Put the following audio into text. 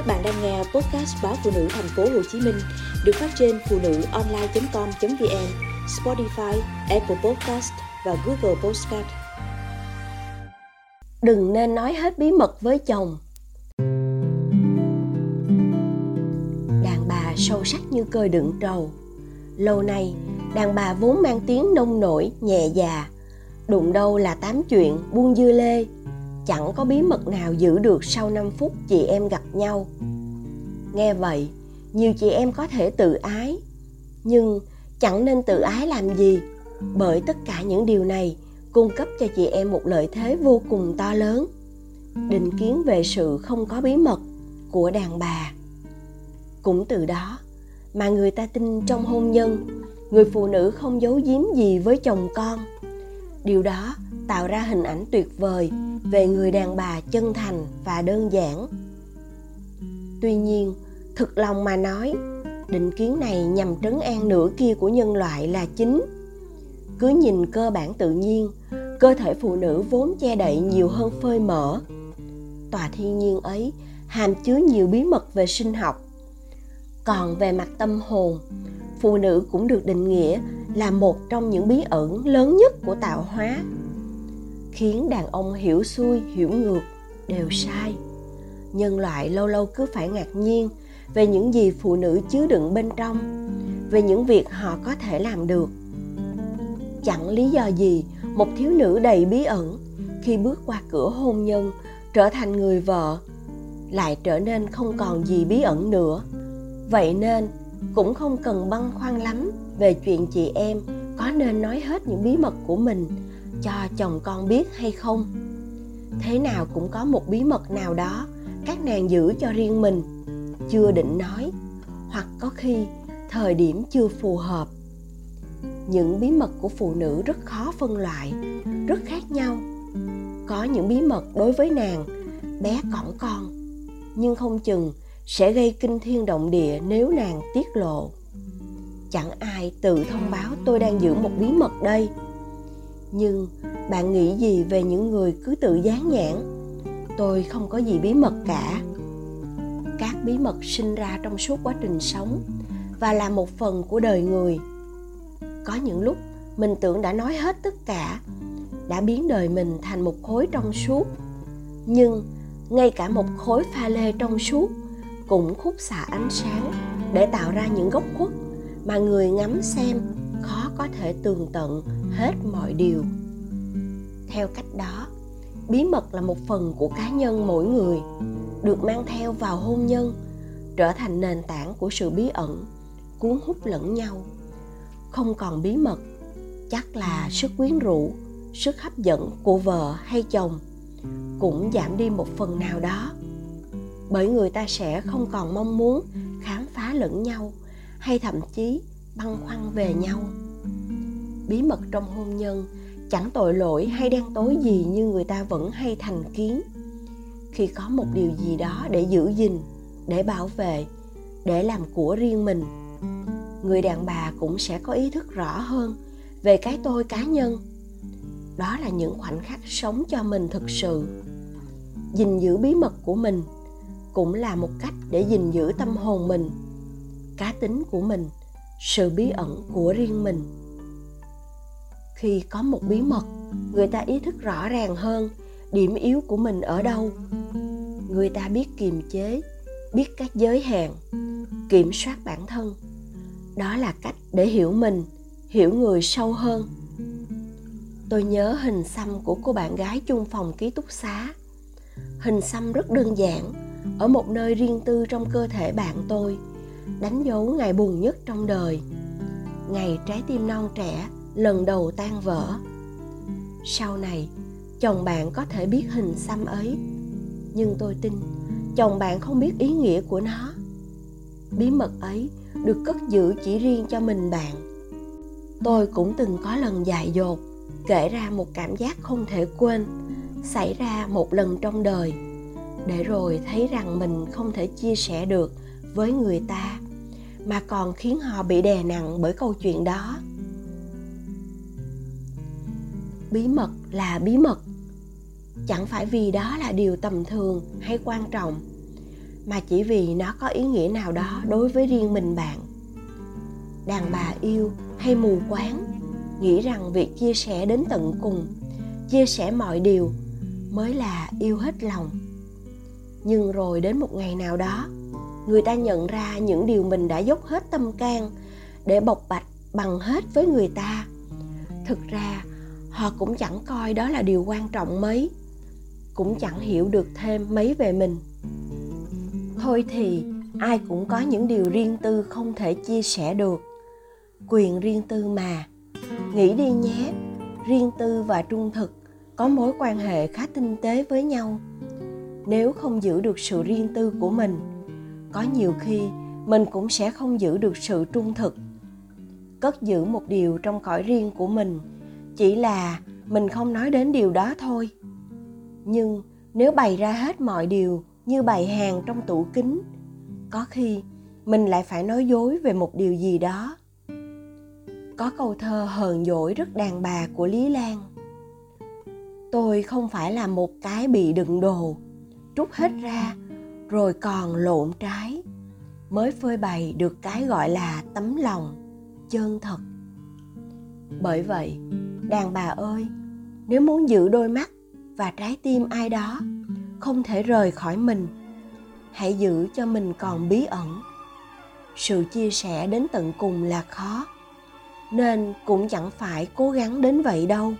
Các bạn đang nghe podcast báo phụ nữ thành phố Hồ Chí Minh được phát trên phụ nữ online.com.vn, Spotify, Apple Podcast và Google Podcast. Đừng nên nói hết bí mật với chồng. Đàn bà sâu sắc như cơi đựng trầu. Lâu nay, đàn bà vốn mang tiếng nông nổi, nhẹ già. Đụng đâu là tám chuyện, buông dưa lê, chẳng có bí mật nào giữ được sau 5 phút chị em gặp nhau. Nghe vậy, nhiều chị em có thể tự ái, nhưng chẳng nên tự ái làm gì, bởi tất cả những điều này cung cấp cho chị em một lợi thế vô cùng to lớn. Định kiến về sự không có bí mật của đàn bà. Cũng từ đó mà người ta tin trong hôn nhân, người phụ nữ không giấu giếm gì với chồng con. Điều đó tạo ra hình ảnh tuyệt vời về người đàn bà chân thành và đơn giản. Tuy nhiên, thực lòng mà nói, định kiến này nhằm trấn an nửa kia của nhân loại là chính. Cứ nhìn cơ bản tự nhiên, cơ thể phụ nữ vốn che đậy nhiều hơn phơi mở tòa thiên nhiên ấy hàm chứa nhiều bí mật về sinh học. Còn về mặt tâm hồn, phụ nữ cũng được định nghĩa là một trong những bí ẩn lớn nhất của tạo hóa khiến đàn ông hiểu xuôi hiểu ngược đều sai. Nhân loại lâu lâu cứ phải ngạc nhiên về những gì phụ nữ chứa đựng bên trong về những việc họ có thể làm được. Chẳng lý do gì một thiếu nữ đầy bí ẩn khi bước qua cửa hôn nhân trở thành người vợ lại trở nên không còn gì bí ẩn nữa. Vậy nên cũng không cần băn khoăn lắm về chuyện chị em có nên nói hết những bí mật của mình cho chồng con biết hay không. Thế nào cũng có một bí mật nào đó các nàng giữ cho riêng mình. Chưa định nói, hoặc có khi thời điểm chưa phù hợp. Những bí mật của phụ nữ rất khó phân loại, rất khác nhau. Có những bí mật đối với nàng, bé cỏn con, nhưng không chừng sẽ gây kinh thiên động địa nếu nàng tiết lộ. Chẳng ai tự thông báo tôi đang giữ một bí mật đây nhưng bạn nghĩ gì về những người cứ tự dán nhãn? Tôi không có gì bí mật cả. Các bí mật sinh ra trong suốt quá trình sống và là một phần của đời người. Có những lúc mình tưởng đã nói hết tất cả, đã biến đời mình thành một khối trong suốt. Nhưng ngay cả một khối pha lê trong suốt cũng khúc xạ ánh sáng để tạo ra những góc khuất mà người ngắm xem có thể tường tận hết mọi điều. Theo cách đó, bí mật là một phần của cá nhân mỗi người, được mang theo vào hôn nhân, trở thành nền tảng của sự bí ẩn, cuốn hút lẫn nhau. Không còn bí mật, chắc là sức quyến rũ, sức hấp dẫn của vợ hay chồng cũng giảm đi một phần nào đó. Bởi người ta sẽ không còn mong muốn khám phá lẫn nhau, hay thậm chí băn khoăn về nhau bí mật trong hôn nhân. Chẳng tội lỗi hay đen tối gì như người ta vẫn hay thành kiến. Khi có một điều gì đó để giữ gìn, để bảo vệ, để làm của riêng mình, người đàn bà cũng sẽ có ý thức rõ hơn về cái tôi cá nhân. Đó là những khoảnh khắc sống cho mình thực sự. Gìn giữ bí mật của mình cũng là một cách để gìn giữ tâm hồn mình, cá tính của mình, sự bí ẩn của riêng mình khi có một bí mật, người ta ý thức rõ ràng hơn điểm yếu của mình ở đâu. Người ta biết kiềm chế, biết các giới hạn, kiểm soát bản thân. Đó là cách để hiểu mình, hiểu người sâu hơn. Tôi nhớ hình xăm của cô bạn gái chung phòng ký túc xá. Hình xăm rất đơn giản, ở một nơi riêng tư trong cơ thể bạn tôi, đánh dấu ngày buồn nhất trong đời. Ngày trái tim non trẻ lần đầu tan vỡ. Sau này, chồng bạn có thể biết hình xăm ấy. Nhưng tôi tin, chồng bạn không biết ý nghĩa của nó. Bí mật ấy được cất giữ chỉ riêng cho mình bạn. Tôi cũng từng có lần dại dột, kể ra một cảm giác không thể quên, xảy ra một lần trong đời. Để rồi thấy rằng mình không thể chia sẻ được với người ta, mà còn khiến họ bị đè nặng bởi câu chuyện đó bí mật là bí mật. Chẳng phải vì đó là điều tầm thường hay quan trọng, mà chỉ vì nó có ý nghĩa nào đó đối với riêng mình bạn. Đàn bà yêu hay mù quáng, nghĩ rằng việc chia sẻ đến tận cùng, chia sẻ mọi điều mới là yêu hết lòng. Nhưng rồi đến một ngày nào đó, người ta nhận ra những điều mình đã dốc hết tâm can để bộc bạch bằng hết với người ta. Thực ra họ cũng chẳng coi đó là điều quan trọng mấy, cũng chẳng hiểu được thêm mấy về mình. Thôi thì, ai cũng có những điều riêng tư không thể chia sẻ được. Quyền riêng tư mà. Nghĩ đi nhé, riêng tư và trung thực có mối quan hệ khá tinh tế với nhau. Nếu không giữ được sự riêng tư của mình, có nhiều khi mình cũng sẽ không giữ được sự trung thực. Cất giữ một điều trong cõi riêng của mình chỉ là mình không nói đến điều đó thôi. Nhưng nếu bày ra hết mọi điều như bày hàng trong tủ kính, có khi mình lại phải nói dối về một điều gì đó. Có câu thơ hờn dỗi rất đàn bà của lý lan. Tôi không phải là một cái bị đựng đồ, trút hết ra rồi còn lộn trái, mới phơi bày được cái gọi là tấm lòng chân thật. Bởi vậy đàn bà ơi, nếu muốn giữ đôi mắt và trái tim ai đó không thể rời khỏi mình, hãy giữ cho mình còn bí ẩn. Sự chia sẻ đến tận cùng là khó, nên cũng chẳng phải cố gắng đến vậy đâu.